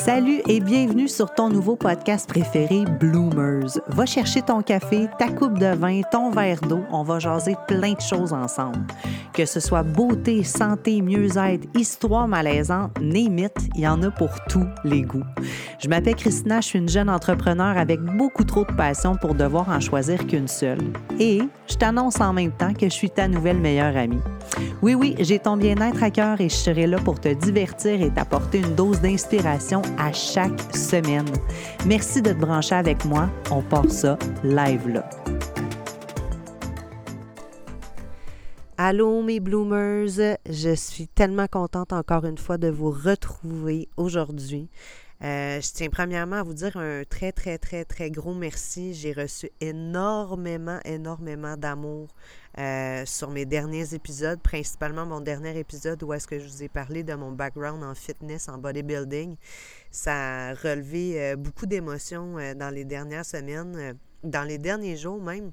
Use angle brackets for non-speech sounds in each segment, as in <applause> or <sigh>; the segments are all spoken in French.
Salut et bienvenue sur ton nouveau podcast préféré, Bloomers. Va chercher ton café, ta coupe de vin, ton verre d'eau. On va jaser plein de choses ensemble. Que ce soit beauté, santé, mieux-être, histoire malaisante, name il y en a pour tous les goûts. Je m'appelle Christina, je suis une jeune entrepreneur avec beaucoup trop de passion pour devoir en choisir qu'une seule. Et je t'annonce en même temps que je suis ta nouvelle meilleure amie. Oui, oui, j'ai ton bien-être à cœur et je serai là pour te divertir et t'apporter une dose d'inspiration à chaque semaine. Merci de te brancher avec moi. On part ça live là. Allô mes bloomers, je suis tellement contente encore une fois de vous retrouver aujourd'hui. Euh, je tiens premièrement à vous dire un très, très, très, très gros merci. J'ai reçu énormément, énormément d'amour euh, sur mes derniers épisodes, principalement mon dernier épisode où est-ce que je vous ai parlé de mon background en fitness, en bodybuilding. Ça a relevé euh, beaucoup d'émotions dans les dernières semaines, dans les derniers jours même.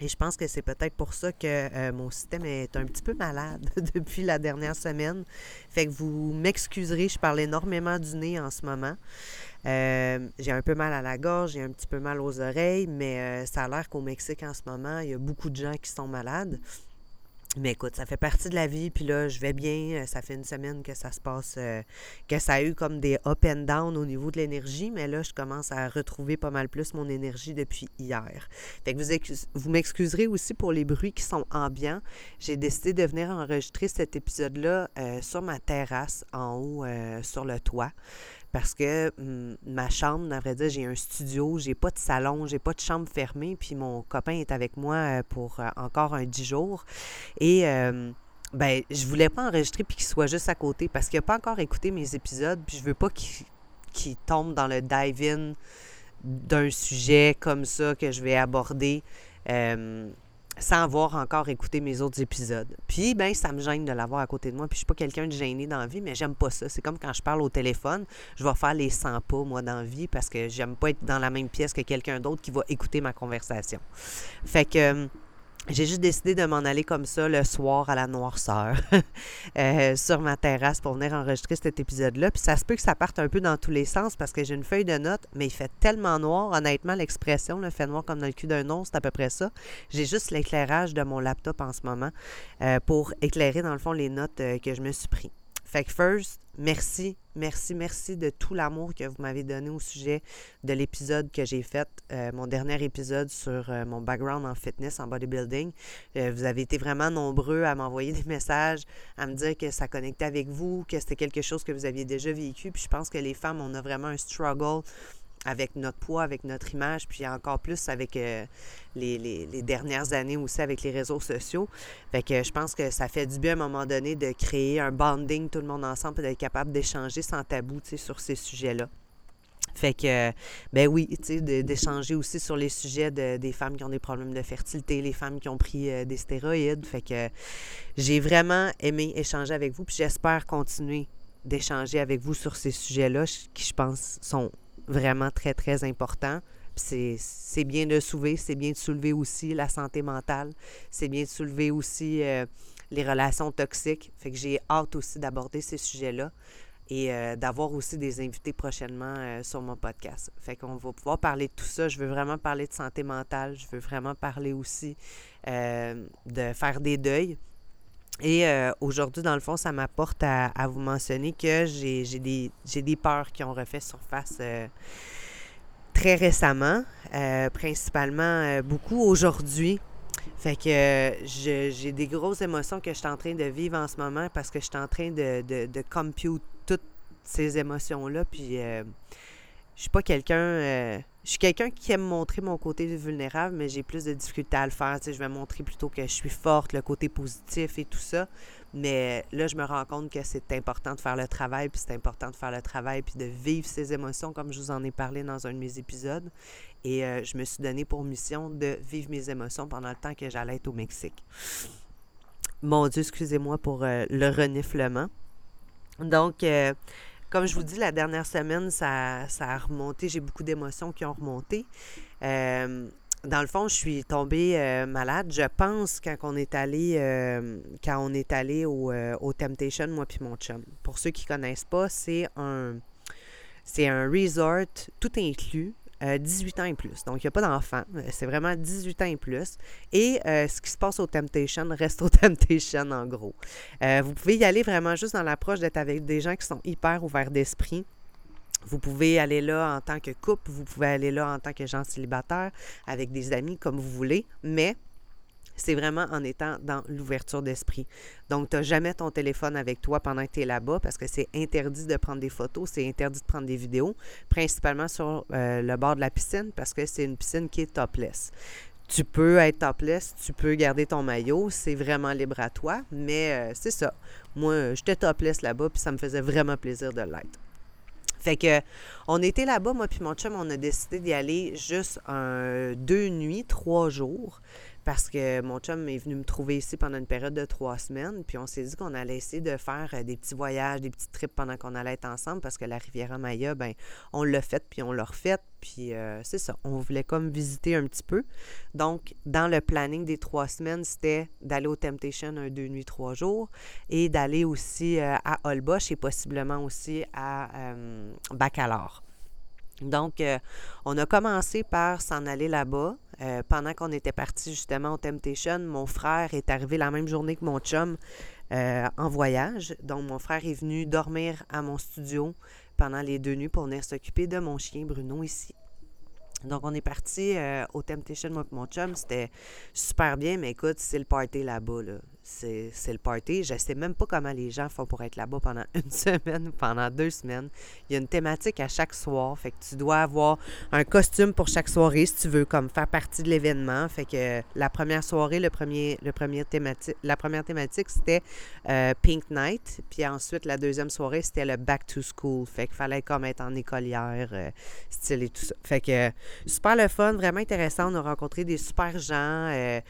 Et je pense que c'est peut-être pour ça que euh, mon système est un petit peu malade <laughs> depuis la dernière semaine. Fait que vous m'excuserez, je parle énormément du nez en ce moment. Euh, j'ai un peu mal à la gorge, j'ai un petit peu mal aux oreilles, mais euh, ça a l'air qu'au Mexique en ce moment, il y a beaucoup de gens qui sont malades. Mais écoute, ça fait partie de la vie, puis là, je vais bien. Euh, ça fait une semaine que ça se passe, euh, que ça a eu comme des up and down au niveau de l'énergie, mais là, je commence à retrouver pas mal plus mon énergie depuis hier. Fait que vous, vous m'excuserez aussi pour les bruits qui sont ambiants. J'ai décidé de venir enregistrer cet épisode-là euh, sur ma terrasse, en haut, sur le toit parce que hum, ma chambre, à vrai dire, j'ai un studio, j'ai pas de salon, j'ai pas de chambre fermée, puis mon copain est avec moi euh, pour euh, encore un dix jours. Et euh, ben, je voulais pas enregistrer puis qu'il soit juste à côté parce qu'il n'a pas encore écouté mes épisodes, puis je veux pas qu'il tombe dans le dive-in d'un sujet comme ça que je vais aborder sans avoir encore écouté mes autres épisodes. Puis, ben, ça me gêne de l'avoir à côté de moi. Puis, je suis pas quelqu'un de gêné dans la vie, mais j'aime pas ça. C'est comme quand je parle au téléphone, je vais faire les 100 pas, moi, dans parce que j'aime pas être dans la même pièce que quelqu'un d'autre qui va écouter ma conversation. Fait que j'ai juste décidé de m'en aller comme ça le soir à la noirceur <laughs> euh, sur ma terrasse pour venir enregistrer cet épisode-là. Puis ça se peut que ça parte un peu dans tous les sens parce que j'ai une feuille de notes, mais il fait tellement noir. Honnêtement, l'expression, le fait noir comme dans le cul d'un ours, c'est à peu près ça. J'ai juste l'éclairage de mon laptop en ce moment euh, pour éclairer dans le fond les notes euh, que je me suis pris. Fait que first, merci, merci, merci de tout l'amour que vous m'avez donné au sujet de l'épisode que j'ai fait, euh, mon dernier épisode sur euh, mon background en fitness, en bodybuilding. Euh, vous avez été vraiment nombreux à m'envoyer des messages, à me dire que ça connectait avec vous, que c'était quelque chose que vous aviez déjà vécu. Puis je pense que les femmes, on a vraiment un struggle avec notre poids, avec notre image, puis encore plus avec euh, les, dernières années aussi avec les réseaux sociaux. Fait que je pense que ça fait du bien à un moment donné de créer un bonding tout le monde ensemble d'être capable d'échanger sans tabou sur ces sujets-là. Fait que, ben oui, tu sais, d'échanger aussi sur les sujets des femmes qui ont des problèmes de fertilité, les femmes qui ont pris euh, des stéroïdes. Fait que j'ai vraiment aimé échanger avec vous, puis j'espère continuer d'échanger avec vous sur ces sujets-là qui, je pense, sont vraiment très, très important. C'est bien de soulever, c'est bien de soulever aussi la santé mentale, c'est bien de soulever aussi euh, les relations toxiques. Fait que j'ai hâte aussi d'aborder ces sujets-là et euh, d'avoir aussi des invités prochainement euh, sur mon podcast. Fait qu'on va pouvoir parler de tout ça. Je veux vraiment parler de santé mentale. Je veux vraiment parler aussi de faire des deuils. Et aujourd'hui, dans le fond, ça m'apporte à, vous mentionner que j'ai des, des peurs qui ont refait surface très récemment, euh, principalement euh, beaucoup aujourd'hui. Fait que euh, j'ai des grosses émotions que je suis en train de vivre en ce moment parce que je suis en train de, de, de compute toutes ces émotions-là. Puis je suis pas quelqu'un. Je suis quelqu'un qui aime montrer mon côté vulnérable, mais j'ai plus de difficultés à le faire. je vais montrer plutôt que je suis forte, le côté positif et tout ça. Mais là, je me rends compte que c'est important de faire le travail, puis c'est important de faire le travail, puis de vivre ses émotions, comme je vous en ai parlé dans un de mes épisodes. Et euh, je me suis donné pour mission de vivre mes émotions pendant le temps que j'allais être au Mexique. Mon Dieu, excusez-moi pour euh, le reniflement. Donc, euh, comme je vous dis, la dernière semaine, ça, ça a remonté. J'ai beaucoup d'émotions qui ont remonté dans le fond, je suis tombée euh, malade. Je pense quand on est allé euh, quand on est allé au, euh, au, Temptation, moi puis mon chum. Pour ceux qui connaissent pas, c'est un C'est un resort tout inclus. 18 ans et plus. Donc, il n'y a pas d'enfants. C'est vraiment 18 ans et plus. Et ce qui se passe au Temptation reste au <laughs> Temptation, en gros. vous pouvez y aller vraiment juste dans l'approche d'être avec des gens qui sont hyper ouverts d'esprit. Vous pouvez aller là en tant que couple, vous pouvez aller là en tant que gens célibataires, avec des amis, comme vous voulez, mais c'est vraiment en étant dans l'ouverture d'esprit. Donc, tu n'as jamais ton téléphone avec toi pendant que tu es là-bas parce que c'est interdit de prendre des photos, c'est interdit de prendre des vidéos, principalement sur euh, le bord de la piscine parce que c'est une piscine qui est topless. Tu peux être topless, tu peux garder ton maillot, c'est vraiment libre à toi, mais euh, c'est ça. Moi, j'étais topless là-bas, puis ça me faisait vraiment plaisir de l'être. Fait que on était là-bas, moi puis mon chum, on a décidé d'y aller juste un, deux nuits, trois jours parce que mon chum est venu me trouver ici pendant une période de trois semaines, puis on s'est dit qu'on allait essayer de faire euh, des petits voyages, des petits trips pendant qu'on allait être ensemble, parce que la Riviera Maya, ben on l'a fait, puis on l'a refait, puis euh, c'est ça, on voulait comme visiter un petit peu. Donc, dans le planning des trois semaines, c'était d'aller au Temptation un deux nuits, trois jours, et d'aller aussi euh, à Holbox et possiblement aussi à Bacalar. Donc, on a commencé par s'en aller là-bas. Euh, pendant qu'on était parti justement au Temptation, mon frère est arrivé la même journée que mon chum euh, en voyage. Donc, mon frère est venu dormir à mon studio pendant les deux nuits pour venir s'occuper de mon chien Bruno ici. Donc, on est parti euh, au Temptation, moi et mon chum. C'était super bien, mais écoute, c'est le party là-bas. Là c'est le party. Je ne sais même pas comment les gens font pour être là-bas pendant <laughs> une semaine pendant deux semaines. Il y a une thématique à chaque soir. Fait que tu dois avoir un costume pour chaque soirée si tu veux comme faire partie de l'événement. Fait que la première soirée, le premier, thématique, la première thématique, c'était euh, Pink Night. Puis ensuite, la deuxième soirée, c'était le Back to School. Fait qu'il fallait comme être en écolière, euh, style et tout ça. Fait que super le fun, vraiment intéressant. On a rencontré des super gens. Euh,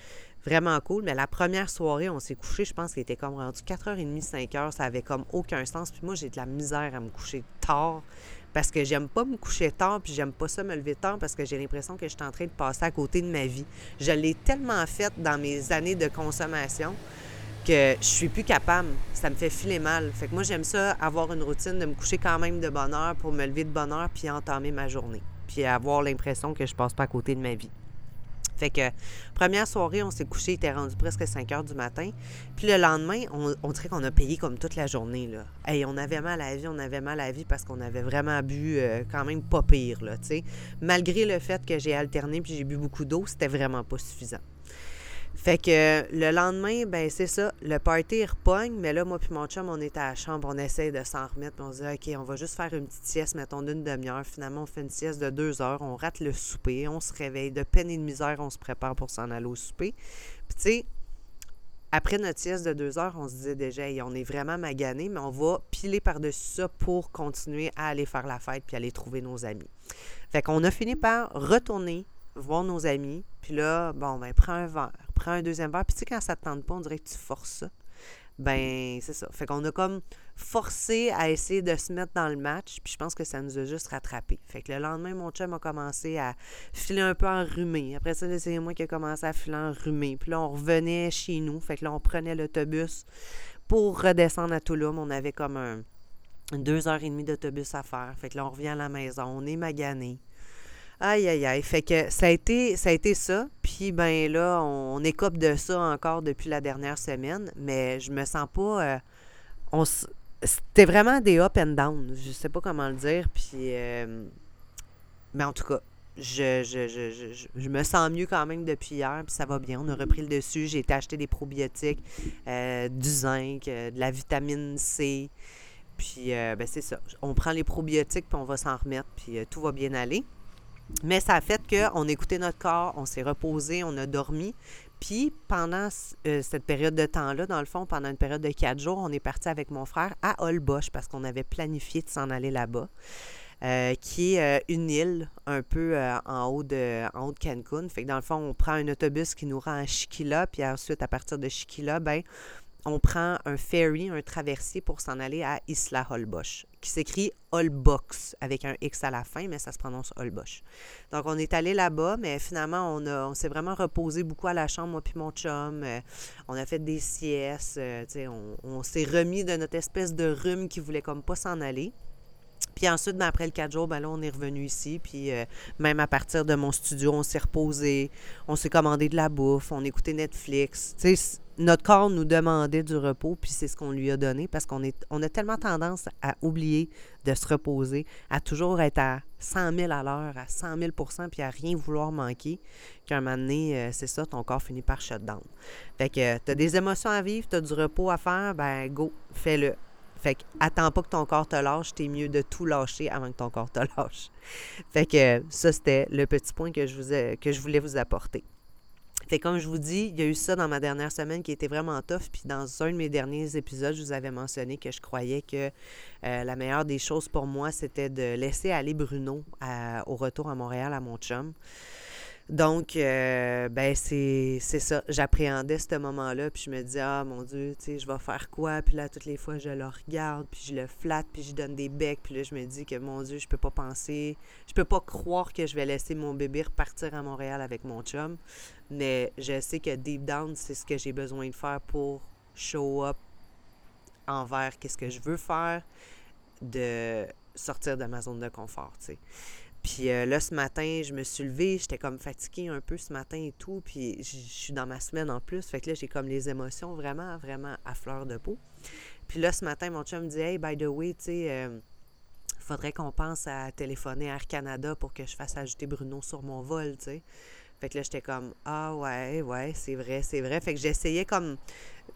vraiment cool. Mais la première soirée, on s'est couché, je pense qu'il était comme rendu 4h30, 5h. Ça avait comme aucun sens. Puis moi, j'ai de la misère à me coucher tard parce que j'aime pas me coucher tard, puis j'aime pas ça me lever tard parce que j'ai l'impression que je suis en train de passer à côté de ma vie. Je l'ai tellement faite dans mes années de consommation que je suis plus capable. Ça me fait filer mal. Fait que moi, j'aime ça, avoir une routine de me coucher quand même de bonne heure pour me lever de bonne heure puis entamer ma journée. Puis avoir l'impression que je passe pas à côté de ma vie. Fait que, première soirée, on s'est couché, il était rendu presque 5 heures du matin. Puis le lendemain, on, dirait qu'on a payé comme toute la journée, là. On avait mal à vie, on avait mal à vie parce qu'on avait vraiment bu euh, quand même pas pire. Malgré le fait que j'ai alterné puis j'ai bu beaucoup d'eau, c'était vraiment pas suffisant. Fait que le lendemain, ben c'est ça, le party repogne, mais là, moi puis mon chum, on est à la chambre, on essaie de s'en remettre, puis on se dit, OK, on va juste faire une petite sieste, mettons, d'une demi-heure. Finalement, on fait une sieste de deux heures, on rate le souper, on se réveille, de peine et de misère, on se prépare pour s'en aller au souper. Puis tu sais, après notre sieste de deux heures, on se disait déjà, on est vraiment magané, mais on va piler par-dessus ça pour continuer à aller faire la fête puis aller trouver nos amis. Fait qu'on a fini par retourner voir nos amis, puis là, bon, ben, prends un verre, prends un deuxième verre. Puis tu sais, quand ça te tente pas, on dirait que tu forces ça. Ben, c'est ça. Fait qu'on a comme forcé à essayer de se mettre dans le match, puis je pense que ça nous a juste rattrapé. Fait que le lendemain, mon chum a commencé à filer un peu enrhumé. Après ça, c'est moi qui ai commencé à filer enrhumé. Puis là, on revenait chez nous. Fait que là, on prenait l'autobus pour redescendre à Toulouse. On avait comme un deux heures et demie d'autobus à faire. Fait que là, on revient à la maison. On est magané. Aïe, aïe, aïe. Fait que ça a été ça. A été ça. Puis ben là, on, écope de ça encore depuis la dernière semaine, mais je me sens pas. Euh, on C'était vraiment des up and down. Je sais pas comment le dire. Puis. Euh, mais en tout cas, je, je, je, je, me sens mieux quand même depuis hier, puis ça va bien. On a repris le dessus. J'ai été acheter des probiotiques, euh, du zinc, de la vitamine C. Puis, ben c'est ça. On prend les probiotiques, puis on va s'en remettre, puis tout va bien aller. Mais ça a fait qu'on écoutait notre corps, on s'est reposé, on a dormi. Puis pendant euh, cette période de temps-là, dans le fond, pendant une période de quatre jours, on est parti avec mon frère à Holbox parce qu'on avait planifié de s'en aller là-bas. Euh, qui est euh, une île un peu en, haut de, en haut de Cancun. Fait que dans le fond, on prend un autobus qui nous rend à Chiquila, puis ensuite, à partir de Chiquila, ben, on prend un ferry, un traversier pour s'en aller à Isla Holbox, qui s'écrit Holbox avec un X à la fin, mais ça se prononce Holbox. Donc, on est allé là-bas, mais finalement, on, s'est vraiment reposé beaucoup à la chambre, moi puis mon chum. Euh, on a fait des siestes, euh, on, s'est remis de notre espèce de rhume qui voulait comme pas s'en aller. Puis ensuite, ben, après le quatre jours, ben là, on est revenu ici. Puis euh, même à partir de mon studio, on s'est reposé, on s'est commandé de la bouffe, on écoutait Netflix. Tu sais, notre corps nous demandait du repos, puis c'est ce qu'on lui a donné parce qu'on est, a tellement tendance à oublier de se reposer, à toujours être à 100 000 à l'heure, à 100 000% puis à rien vouloir manquer, qu'à un moment donné, euh, c'est ça, ton corps finit par shutdown. Fait que euh, tu as des émotions à vivre, tu du repos à faire, ben go, fais-le. Fait que attends pas que ton corps te lâche, t'es mieux de tout lâcher avant que ton corps te lâche. Fait que ça, c'était le petit point que je, vous que je voulais vous apporter. Fait comme je vous dis, il y a eu ça dans ma dernière semaine qui était vraiment tough. Puis dans un de mes derniers épisodes, je vous avais mentionné que je croyais que euh, la meilleure des choses pour moi, c'était de laisser aller Bruno au retour à Montréal à mon chum. Donc, euh, ben, c'est ça. J'appréhendais ce moment-là, puis je me disais, ah mon Dieu, tu sais, je vais faire quoi? Puis là, toutes les fois, je le regarde, puis je le flatte, puis je donne des becs, puis là, je me dis que, mon Dieu, je peux pas penser, je peux pas croire que je vais laisser mon bébé repartir à Montréal avec mon chum. Mais je sais que deep down, c'est ce que j'ai besoin de faire pour show up envers qu'est-ce que je veux faire, de sortir de ma zone de confort, tu sais. Puis euh, là, ce matin, je me suis levée, j'étais comme fatiguée un peu ce matin et tout, puis je suis dans ma semaine en plus, fait que là, j'ai comme les émotions vraiment, vraiment à fleur de peau. Puis là, ce matin, mon chum me dit « Hey, by the way, tu sais, euh, faudrait qu'on pense à téléphoner à Air Canada pour que je fasse ajouter Bruno sur mon vol, tu sais. » Fait que là, j'étais comme Ah ouais, ouais, c'est vrai, c'est vrai. Fait que j'essayais comme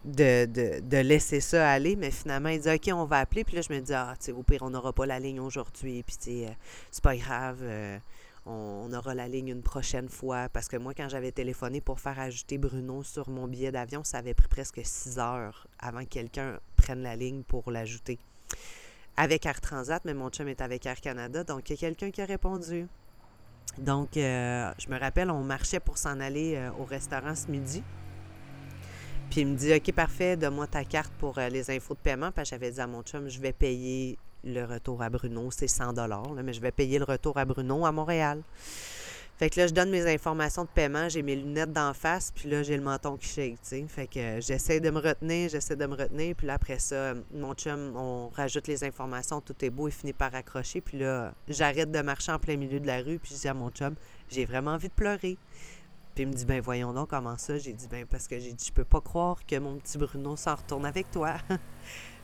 de, laisser ça aller, mais finalement, il dit OK, on va appeler. Puis là, je me dis Ah, tu sais, au pire, on n'aura pas la ligne aujourd'hui. Puis, tu sais, euh, c'est pas grave. Euh, on, aura la ligne une prochaine fois. Parce que moi, quand j'avais téléphoné pour faire ajouter Bruno sur mon billet d'avion, ça avait pris presque six heures avant que quelqu'un prenne la ligne pour l'ajouter. Avec Air Transat, mais mon chum est avec Air Canada. Donc, il y a quelqu'un qui a répondu. Donc, euh, je me rappelle, on marchait pour s'en aller au restaurant ce midi. Puis il me dit OK, parfait, donne-moi ta carte pour euh, les infos de paiement. Puis j'avais dit à mon chum Je vais payer le retour à Bruno, c'est 100 mais je vais payer le retour à Bruno à Montréal. Fait que là, je donne mes informations de paiement, j'ai mes lunettes d'en face, puis là, j'ai le menton qui shake. Fait que euh, j'essaie de me retenir, j'essaie de me retenir, puis là, après ça, mon chum, on rajoute les informations, tout est beau, il finit par accrocher, puis là, j'arrête de marcher en plein milieu de la rue, puis je dis à mon chum, j'ai vraiment envie de pleurer. Puis il me dit, ben voyons donc comment ça. J'ai dit, ben parce que j'ai dit, je peux pas croire que mon petit Bruno s'en retourne avec toi. <laughs>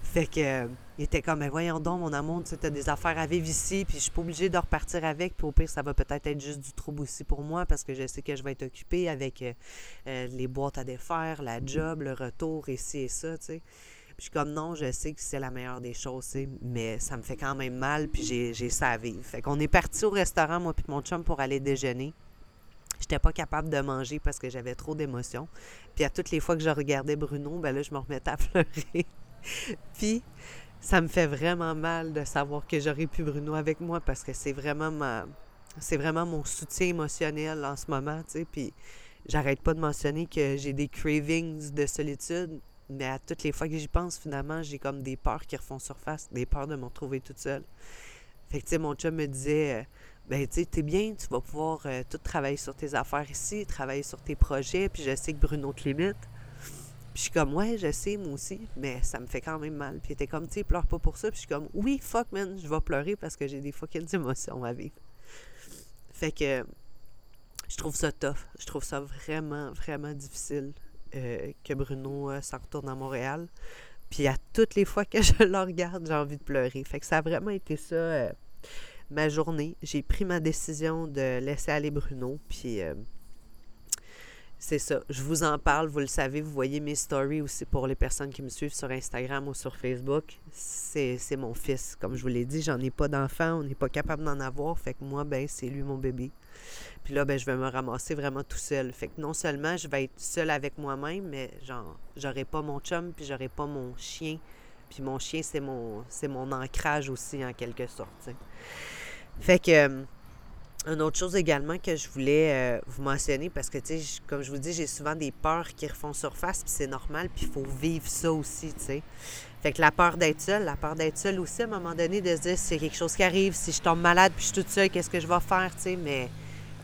Fait que euh, il était comme, mais voyons donc, mon amour, tu as des affaires à vivre ici, puis je suis pas obligée de repartir avec, puis au pire, ça va peut-être être juste du trouble aussi pour moi, parce que je sais que je vais être occupée avec euh, euh, les boîtes à défaire, la job, le retour, ici et ça, tu sais. Puis je comme, non, je sais que c'est la meilleure des choses, mais ça me fait quand même mal, puis j'ai ça à vivre. Fait qu'on est parti au restaurant, moi puis mon chum, pour aller déjeuner. J'étais pas capable de manger parce que j'avais trop d'émotions. Puis à toutes les fois que je regardais Bruno, ben là, je me remettais à <laughs> pleurer. Puis, ça me fait vraiment mal de savoir que j'aurais pu Bruno avec moi parce que c'est vraiment ma, c'est vraiment mon soutien émotionnel en ce moment, tu sais. Puis, j'arrête pas de mentionner que j'ai des cravings de solitude, mais à toutes les fois que j'y pense, finalement, j'ai comme des peurs qui refont surface, des peurs de me retrouver toute seule. Fait que, tu sais, mon chum me disait, ben, tu sais, bien, tu vas pouvoir euh, tout travailler sur tes affaires ici, travailler sur tes projets, puis je sais que Bruno te limite je suis comme, ouais, je sais, moi aussi, mais ça me fait quand même mal. Puis était comme, tu sais, pleure pas pour ça. Puis je suis comme, oui, fuck, man, je vais pleurer parce que j'ai des fucking <laughs> émotions à vivre. Fait que je trouve ça tough. Je trouve ça vraiment, vraiment difficile euh, que Bruno euh, s'en retourne à Montréal. Puis à toutes les fois que <laughs> je le regarde, j'ai envie de pleurer. Fait que ça a vraiment été ça, euh, ma journée. J'ai pris ma décision de laisser aller Bruno. Puis c'est ça. Je vous en parle, vous le savez, vous voyez mes stories aussi pour les personnes qui me suivent sur Instagram ou sur Facebook. C'est mon fils. Comme je vous l'ai dit, j'en ai pas d'enfant, on n'est pas capable d'en avoir. Fait que moi, ben, c'est lui mon bébé. Puis là, ben, je vais me ramasser vraiment tout seul. Fait que non seulement je vais être seule avec moi-même, mais genre, j'aurai pas mon chum, puis j'aurai pas mon chien. Puis mon chien, c'est mon, c'est mon ancrage aussi, en quelque sorte. Fait que euh, une autre chose également que je voulais euh, vous mentionner, parce que, tu sais, comme je vous dis, j'ai souvent des peurs qui refont surface, puis c'est normal, puis il faut vivre ça aussi, tu sais. Fait que la peur d'être seule, la peur d'être seule aussi, à un moment donné, de se dire, c'est quelque chose qui arrive, si je tombe malade, puis je suis toute seule, qu'est-ce que je vais faire, tu sais, mais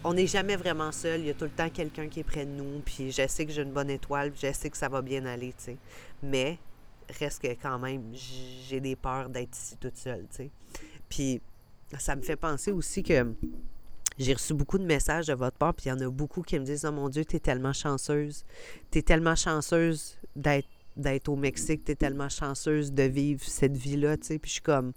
on n'est jamais vraiment seul, il y a tout le temps quelqu'un qui est près de nous, puis je sais que j'ai une bonne étoile, puis je sais que ça va bien aller, tu sais. Mais, reste que quand même, j'ai des peurs d'être ici toute seule, tu sais. Puis ça me fait penser aussi que j'ai reçu beaucoup de messages de votre part, puis il y en a beaucoup qui me disent Oh mon Dieu, tu es tellement chanceuse. Tu es tellement chanceuse d'être au Mexique, tu es tellement chanceuse de vivre cette vie-là. Puis je suis comme,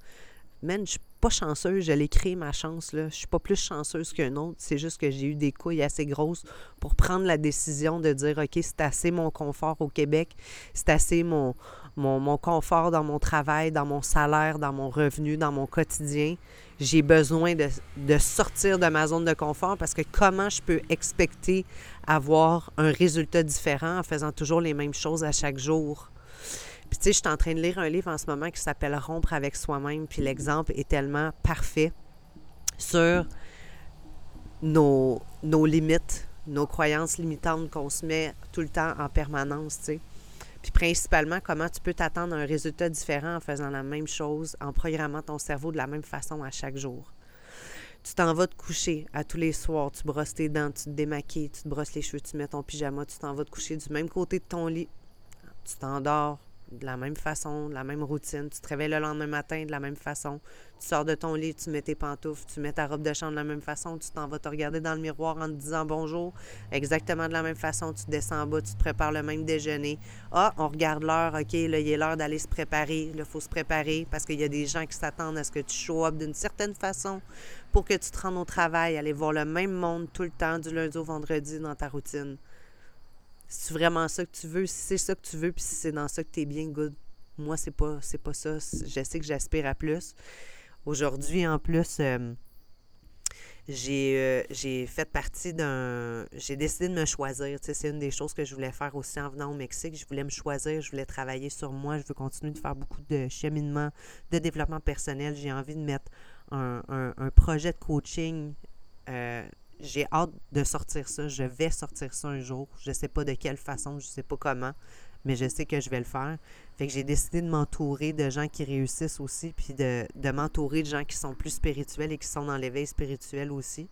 man, je suis pas chanceuse, je l'ai créé ma chance, là. Je suis pas plus chanceuse qu'un autre. C'est juste que j'ai eu des couilles assez grosses pour prendre la décision de dire, OK, c'est assez mon confort au Québec, c'est assez mon, confort dans mon travail, dans mon salaire, dans mon revenu, dans mon quotidien. J'ai besoin de, de, sortir de ma zone de confort parce que comment je peux expecter avoir un résultat différent en faisant toujours les mêmes choses à chaque jour? Puis tu sais, je suis en train de lire un livre en ce moment qui s'appelle Rompre avec soi-même, puis l'exemple est tellement parfait sur nos, nos limites, nos croyances limitantes qu'on se met tout le temps en permanence, tu sais. Puis principalement, comment tu peux t'attendre à un résultat différent en faisant la même chose, en programmant ton cerveau de la même façon à chaque jour. Tu t'en vas te coucher à tous les soirs, tu brosses tes dents, tu te démaquilles, tu te brosses les cheveux, tu mets ton pyjama, tu t'en vas te coucher du même côté de ton lit, tu t'endors de la même façon, de la même routine. Tu te réveilles le lendemain matin de la même façon. Tu sors de ton lit, tu mets tes pantoufles, tu mets ta robe de chambre de la même façon. Tu t'en vas te regarder dans le miroir en te disant bonjour. Exactement de la même façon. Tu descends en bas, tu te prépares le même déjeuner. Ah, on regarde l'heure. OK, là, il est l'heure d'aller se préparer. il faut se préparer parce qu'il y a des gens qui s'attendent à ce que tu show up d'une certaine façon pour que tu te rendes au travail, aller voir le même monde tout le temps, du lundi au vendredi dans ta routine. C'est vraiment ça que tu veux, si c'est ça que tu veux, puis si c'est dans ça que tu es bien, good. Moi, c'est pas, c'est pas ça. Je sais que j'aspire à plus. Aujourd'hui, en plus, euh, euh, j'ai, fait partie d'un. J'ai décidé de me choisir. C'est une des choses que je voulais faire aussi en venant au Mexique. Je voulais me choisir, je voulais travailler sur moi. Je veux continuer de faire beaucoup de cheminement, de développement personnel. J'ai envie de mettre un, projet de coaching. Euh, j'ai hâte de sortir ça. Je vais sortir ça un jour. Je ne sais pas de quelle façon, je ne sais pas comment, mais je sais que je vais le faire. Fait que j'ai décidé de m'entourer de gens qui réussissent aussi, puis de, de m'entourer de gens qui sont plus spirituels et qui sont dans l'éveil spirituel aussi.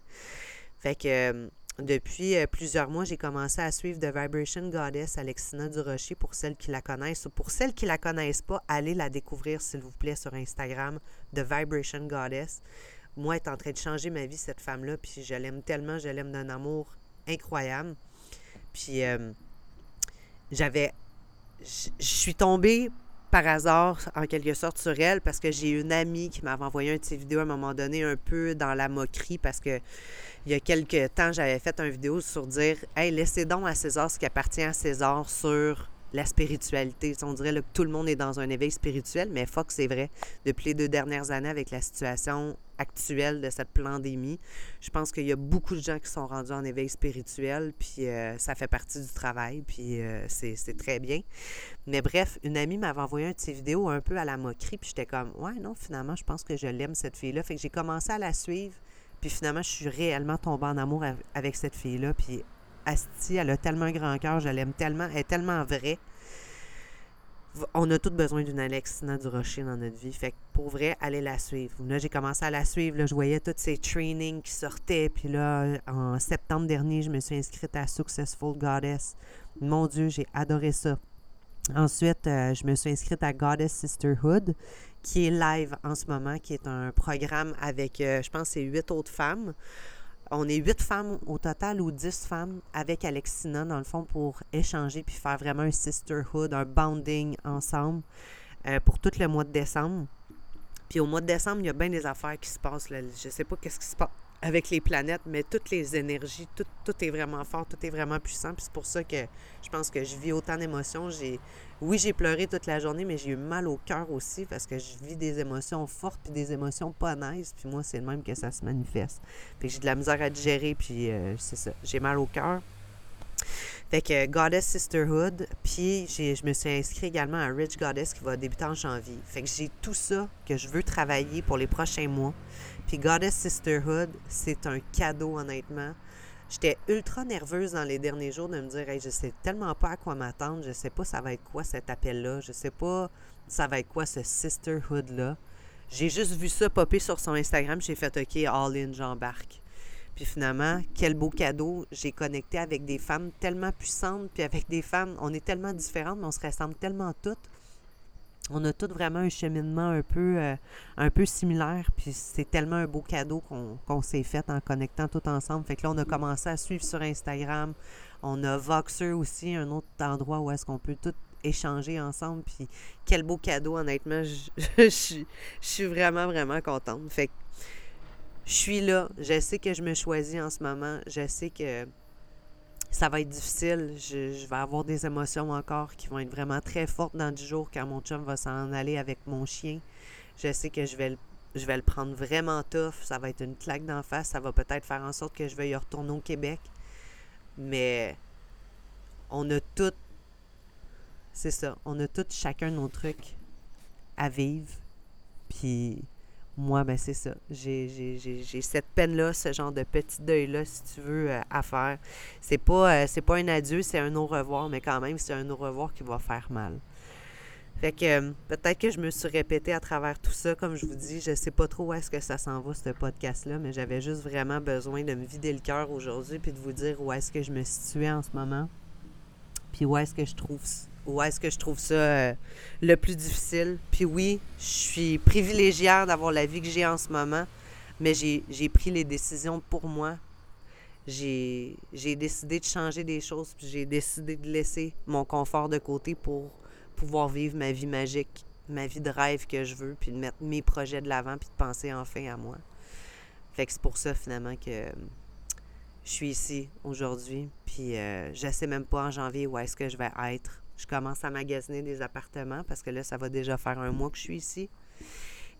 Fait que euh, depuis euh, plusieurs mois, j'ai commencé à suivre The Vibration Goddess Alexina Durocher pour celles qui la connaissent ou pour celles qui la connaissent pas, allez la découvrir s'il vous plaît sur Instagram, The Vibration Goddess moi, est en train de changer ma vie, cette femme-là. Puis je l'aime tellement, je l'aime d'un amour incroyable. Puis euh, j'avais. Je suis tombée par hasard, en quelque sorte, sur elle parce que j'ai une amie qui m'avait envoyé un petit vidéo à un moment donné, un peu dans la moquerie, parce que il y a quelques temps, j'avais fait une vidéo sur dire Hey, laissez donc à César ce qui appartient à César sur la spiritualité. On dirait que tout le monde est dans un éveil spirituel, mais fuck, c'est vrai. Depuis les deux dernières années, avec la situation actuelle de cette pandémie, je pense qu'il y a beaucoup de gens qui sont rendus en éveil spirituel, puis euh, ça fait partie du travail, puis euh, c'est très bien. Mais bref, une amie m'avait envoyé un petit vidéo un peu à la moquerie, puis j'étais comme, ouais, non, finalement, je pense que je l'aime, cette fille-là. Fait que j'ai commencé à la suivre, puis finalement, je suis réellement tombée en amour avec cette fille-là, puis Asti, elle a tellement un grand cœur, je l'aime tellement, elle est tellement vraie. On a tous besoin d'une Alexina du Rocher dans notre vie. Fait que pour vrai, allez la suivre. Là, j'ai commencé à la suivre. Je voyais tous ces trainings qui sortaient. Puis là, en septembre dernier, je me suis inscrite à Successful Goddess. Mon Dieu, j'ai adoré ça. Ensuite, euh, je me suis inscrite à Goddess Sisterhood, qui est live en ce moment, qui est un programme avec, euh, je pense, c'est huit autres femmes. On est huit femmes au total ou dix femmes avec Alexina, dans le fond, pour échanger puis faire vraiment un sisterhood, un bonding ensemble euh, pour tout le mois de décembre. Puis au mois de décembre, il y a bien des affaires qui se passent. Là. Je sais pas qu'est-ce qui se passe avec les planètes, mais toutes les énergies, tout, est vraiment fort, tout est vraiment puissant. Puis c'est pour ça que je pense que je vis autant d'émotions. J'ai, oui, j'ai pleuré toute la journée, mais j'ai eu mal au cœur aussi parce que je vis des émotions fortes puis des émotions pas nice. Puis moi, c'est le même que ça se manifeste. Que j'ai de la misère à digérer, puis euh, c'est ça. J'ai mal au cœur. Fait que Goddess Sisterhood, puis je me suis inscrite également à Rich Goddess qui va débuter en janvier. Fait que j'ai tout ça que je veux travailler pour les prochains mois. Puis Goddess Sisterhood, c'est un cadeau honnêtement. J'étais ultra nerveuse dans les derniers jours de me dire je sais tellement pas à quoi m'attendre, je sais pas ça va être quoi cet appel-là, je sais pas ça va être quoi ce sisterhood-là. J'ai juste vu ça popper sur son Instagram, j'ai fait OK, all in, j'embarque. Puis finalement, quel beau cadeau. J'ai connecté avec des femmes tellement puissantes, puis avec des femmes, on est tellement différentes, mais on se ressemble tellement toutes. on a tous vraiment un cheminement un peu, euh, un peu similaire. Puis c'est tellement un beau cadeau qu'on s'est fait en connectant tout ensemble. Fait que là, on a commencé à suivre sur Instagram. On a Voxer aussi, un autre endroit où est-ce qu'on peut tout échanger ensemble. Puis quel beau cadeau, honnêtement. Je, <laughs> je, suis vraiment, vraiment contente. Fait que je suis là. Je sais que je me choisis en ce moment. Je sais que ça va être difficile. Je, vais avoir des émotions encore qui vont être vraiment très fortes dans du jour quand mon chum va s'en aller avec mon chien. Je sais que je vais le, je vais le prendre vraiment tough. Ça va être une claque d'en face. Ça va peut-être faire en sorte que je vais y retourner au Québec. Mais on a tout. C'est ça. On a tous chacun nos trucs à vivre. Puis moi, ben c'est ça. J'ai cette peine-là, ce genre de petit deuil-là, si tu veux, euh, à faire. C'est pas, euh, pas un adieu, c'est un au revoir, mais quand même, c'est un au revoir qui va faire mal. Fait que euh, peut-être que je me suis répétée à travers tout ça, comme je vous dis, je sais pas trop où est-ce que ça s'en va, ce podcast-là, mais j'avais juste vraiment besoin de me vider le cœur aujourd'hui puis de vous dire où est-ce que je me situais en ce moment. Puis où est-ce que je trouve où est-ce que je trouve ça euh, le plus difficile. Puis oui, je suis privilégiée d'avoir la vie que j'ai en ce moment, mais j'ai pris les décisions pour moi. J'ai décidé de changer des choses, puis j'ai décidé de laisser mon confort de côté pour pouvoir vivre ma vie magique, ma vie de rêve que je veux, puis de mettre mes projets de l'avant, puis de penser enfin à moi. Fait que c'est pour ça finalement que je suis ici aujourd'hui, puis euh, je sais même pas en janvier où est-ce que je vais être je commence à magasiner des appartements parce que là, ça va déjà faire un mois que je suis ici.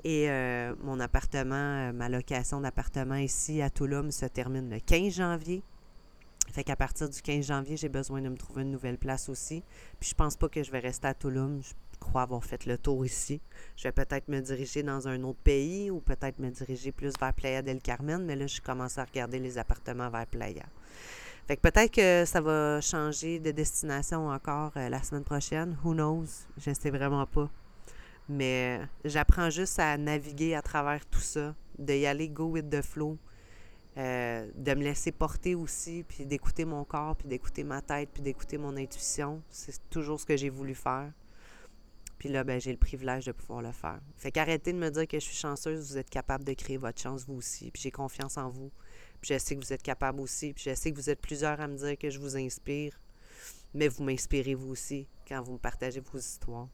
Et euh, mon appartement, euh, ma location d'appartement ici à Toulouse se termine le 15 janvier. Fait qu'à partir du 15 janvier, j'ai besoin de me trouver une nouvelle place aussi. Puis je pense pas que je vais rester à Toulouse. Je crois avoir fait le tour ici. Je vais peut-être me diriger dans un autre pays ou peut-être me diriger plus vers Playa del Carmen, mais là, je commence à regarder les appartements vers Playa. Fait que peut-être que ça va changer de destination encore euh, la semaine prochaine. Who knows? Je ne sais vraiment pas. Mais j'apprends juste à naviguer à travers tout ça, de y aller go with the flow, euh, de me laisser porter aussi, puis d'écouter mon corps, puis d'écouter ma tête, puis d'écouter mon intuition. C'est toujours ce que j'ai voulu faire. Puis là, ben, j'ai le privilège de pouvoir le faire. Fait qu'arrêtez de me dire que je suis chanceuse, vous êtes capable de créer votre chance vous aussi. Puis j'ai confiance en vous je sais que vous êtes capable aussi. Puis je sais que vous êtes plusieurs à me dire que je vous inspire. Mais vous m'inspirez vous aussi quand vous me partagez vos histoires.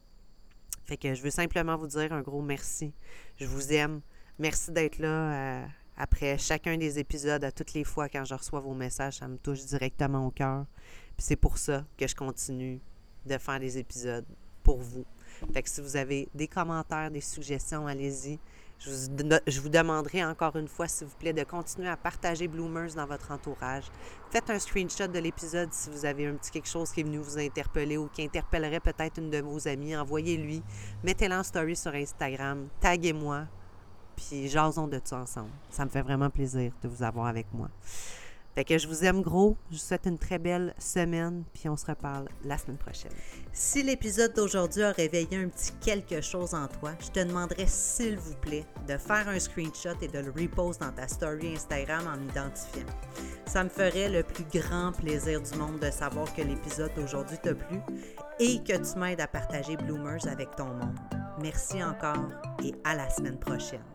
Fait que je veux simplement vous dire un gros merci. Je vous aime. Merci d'être là euh, après chacun des épisodes, à toutes les fois quand je reçois vos messages, ça me touche directement au cœur. Puis c'est pour ça que je continue de faire des épisodes pour vous. Fait que si vous avez des commentaires, des suggestions, allez-y. Je vous, demanderai encore une fois, s'il vous plaît, de continuer à partager Bloomers dans votre entourage. Faites un screenshot de l'épisode si vous avez un petit quelque chose qui est venu vous interpeller ou qui interpellerait peut-être une de vos amies. Envoyez-lui. Mettez-le en story sur Instagram. Taguez-moi. Puis jasons de tout ensemble. Ça me fait vraiment plaisir de vous avoir avec moi. Fait que je vous aime gros, je vous souhaite une très belle semaine, puis on se reparle la semaine prochaine. Si l'épisode d'aujourd'hui a réveillé un petit quelque chose en toi, je te demanderais s'il vous plaît de faire un screenshot et de le repost dans ta story Instagram en m'identifiant. Ça me ferait le plus grand plaisir du monde de savoir que l'épisode d'aujourd'hui t'a plu et que tu m'aides à partager Bloomers avec ton monde. Merci encore et à la semaine prochaine.